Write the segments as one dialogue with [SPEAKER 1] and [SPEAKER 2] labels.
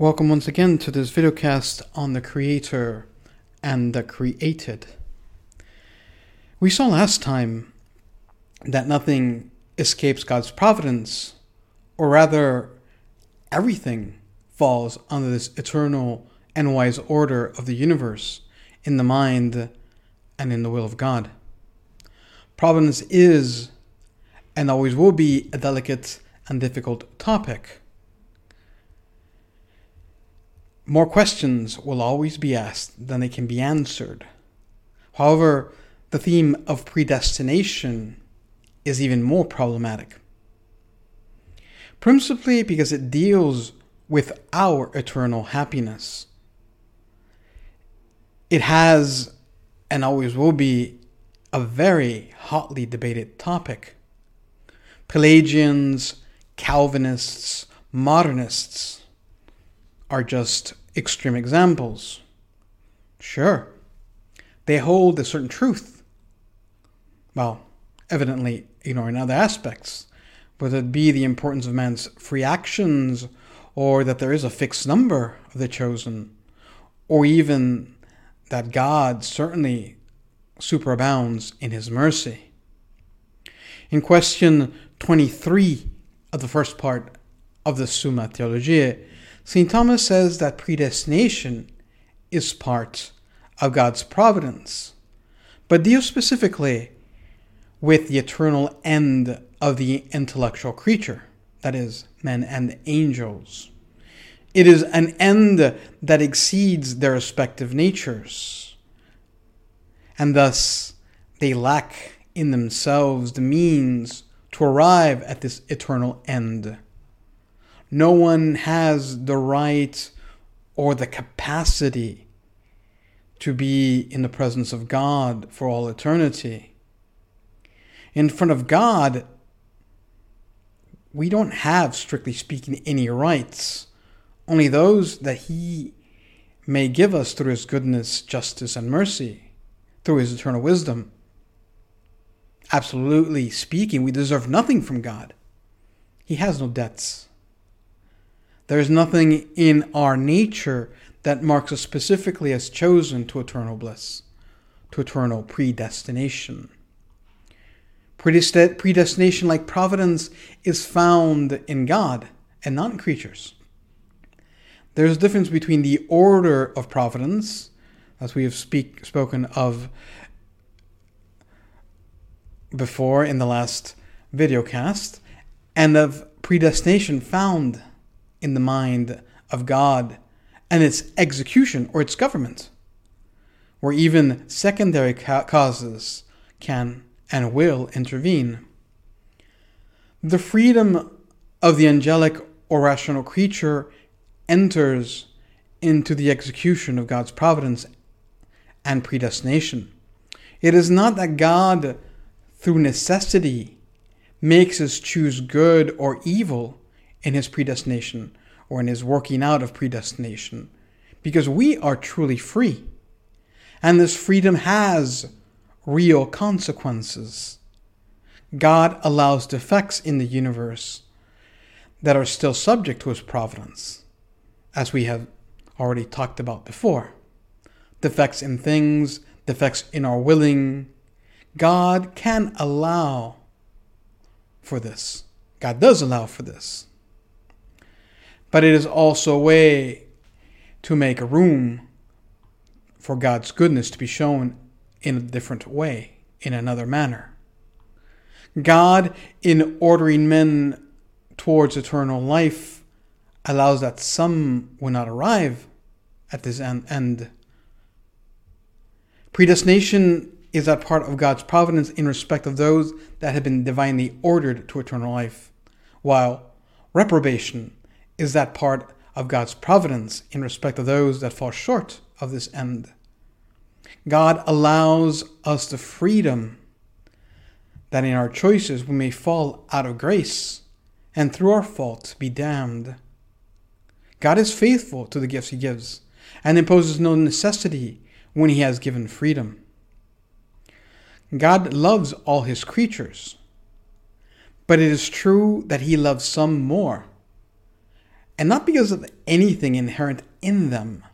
[SPEAKER 1] Welcome once again to this videocast on the Creator and the Created. We saw last time that nothing escapes God's providence, or rather, everything falls under this eternal and wise order of the universe in the mind and in the will of God. Providence is and always will be a delicate and difficult topic. More questions will always be asked than they can be answered. However, the theme of predestination is even more problematic. Principally because it deals with our eternal happiness. It has and always will be a very hotly debated topic. Pelagians, Calvinists, modernists are just extreme examples. Sure, they hold a certain truth. Well, evidently ignoring other aspects, whether it be the importance of man's free actions, or that there is a fixed number of the chosen, or even that God certainly superabounds in his mercy. In question 23 of the first part of the Summa Theologiae, St. Thomas says that predestination is part of God's providence, but deals specifically with the eternal end of the intellectual creature, that is, men and angels. It is an end that exceeds their respective natures, and thus they lack in themselves the means to arrive at this eternal end. No one has the right or the capacity to be in the presence of God for all eternity. In front of God, we don't have, strictly speaking, any rights, only those that He may give us through His goodness, justice, and mercy, through His eternal wisdom absolutely speaking, we deserve nothing from God. He has no debts. There is nothing in our nature that marks us specifically as chosen to eternal bliss, to eternal predestination. Predestination, like providence, is found in God and not in creatures. There's a difference between the order of providence, as we have speak, spoken of before in the last video cast, and of predestination found in the mind of God and its execution or its government, where even secondary ca- causes can and will intervene. The freedom of the angelic or rational creature enters into the execution of God's providence and predestination. It is not that God through necessity makes us choose good or evil in his predestination or in his working out of predestination because we are truly free. And this freedom has real consequences. God allows defects in the universe that are still subject to his providence, as we have already talked about before. Defects in things, defects in our willing, God can allow for this. God does allow for this. But it is also a way to make room for God's goodness to be shown in a different way, in another manner. God, in ordering men towards eternal life, allows that some will not arrive at this end. Predestination is that part of God's providence in respect of those that have been divinely ordered to eternal life, while reprobation is that part of God's providence in respect of those that fall short of this end. God allows us the freedom that in our choices we may fall out of grace and through our fault be damned. God is faithful to the gifts he gives and imposes no necessity when he has given freedom. God loves all his creatures, but it is true that he loves some more, and not because of anything inherent in them.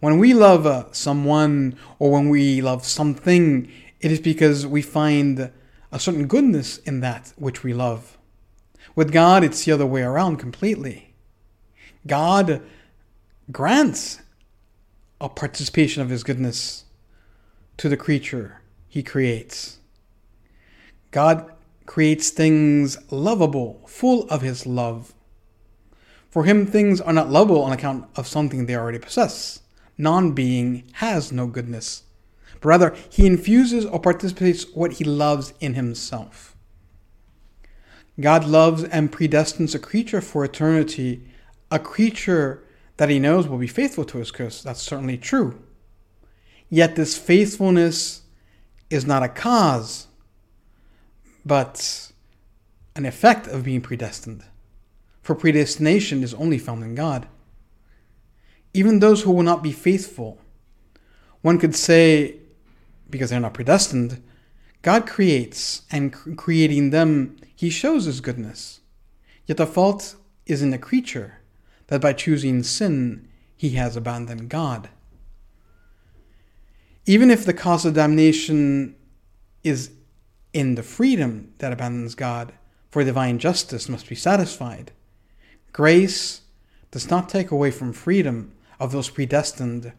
[SPEAKER 1] When we love uh, someone or when we love something, it is because we find a certain goodness in that which we love. With God, it's the other way around completely. God grants a participation of His goodness to the creature He creates. God creates things lovable, full of His love. For Him, things are not lovable on account of something they already possess. Non being has no goodness, but rather He infuses or participates what He loves in Himself. God loves and predestines a creature for eternity, a creature that he knows will be faithful to his curse. That's certainly true. Yet this faithfulness is not a cause, but an effect of being predestined. For predestination is only found in God. Even those who will not be faithful, one could say, because they're not predestined, God creates, and creating them, He shows His goodness. Yet the fault is in the creature that by choosing sin, he has abandoned God. Even if the cause of damnation is in the freedom that abandons God, for divine justice must be satisfied, grace does not take away from freedom of those predestined,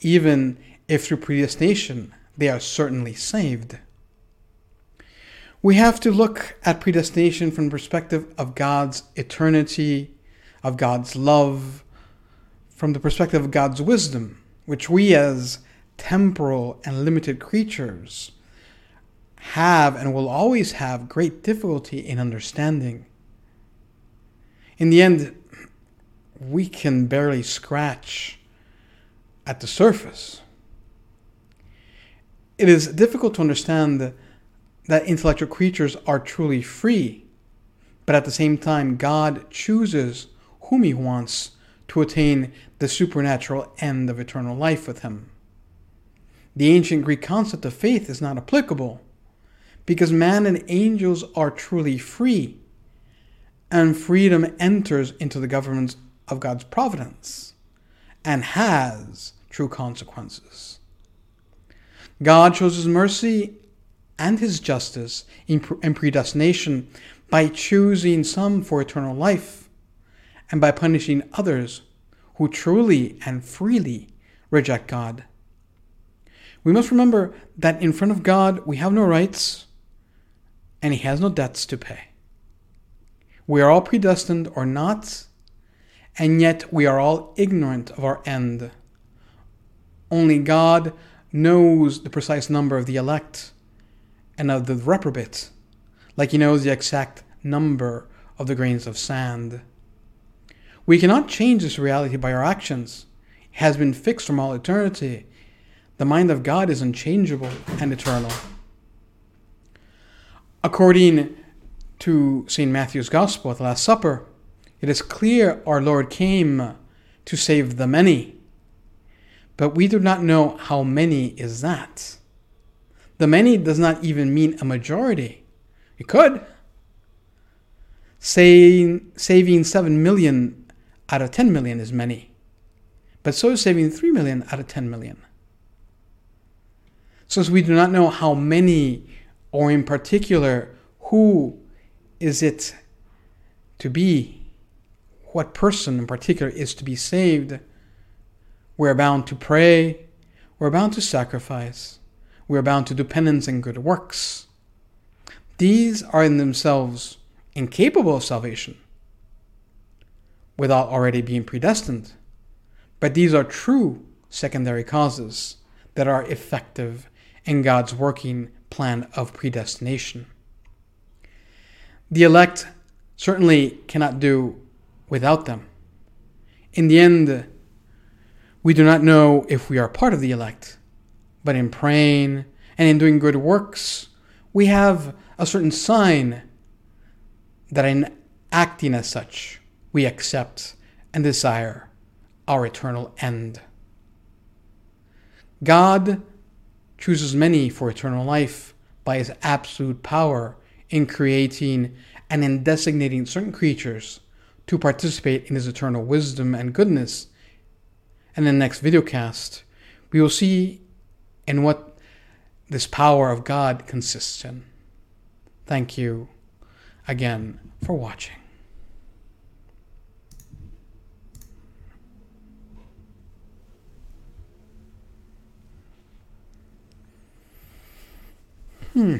[SPEAKER 1] even if through predestination they are certainly saved. We have to look at predestination from the perspective of God's eternity of God's love, from the perspective of God's wisdom, which we as temporal and limited creatures have and will always have great difficulty in understanding. In the end, we can barely scratch at the surface. It is difficult to understand that intellectual creatures are truly free, but at the same time, God chooses whom he wants to attain the supernatural end of eternal life with him. The ancient Greek concept of faith is not applicable because man and angels are truly free, and freedom enters into the government of God's providence and has true consequences. God shows his mercy and his justice in predestination by choosing some for eternal life and by punishing others who truly and freely reject God. We must remember that in front of God we have no rights and He has no debts to pay. We are all predestined or not, and yet we are all ignorant of our end. Only God knows the precise number of the elect and of the reprobate, like He knows the exact number of the grains of sand. We cannot change this reality by our actions. It has been fixed from all eternity. The mind of God is unchangeable and eternal. According to St. Matthew's Gospel at the Last Supper, it is clear our Lord came to save the many. But we do not know how many is that. The many does not even mean a majority. It could. Saying, saving 7 million out of 10 million is many. But so is saving 3 million out of 10 million. So as we do not know how many, or in particular, who is it to be, what person in particular is to be saved, we're bound to pray, we're bound to sacrifice, we're bound to do penance and good works. These are in themselves incapable of salvation without already being predestined. But these are true secondary causes that are effective in God's working plan of predestination. The elect certainly cannot do without them. In the end, we do not know if we are part of the elect, but in praying and in doing good works, we have a certain sign that in acting as such, we accept and desire our eternal end. God chooses many for eternal life by his absolute power in creating and in designating certain creatures to participate in his eternal wisdom and goodness. And in the next videocast, we will see in what this power of God consists in. Thank you again for watching. Hmm.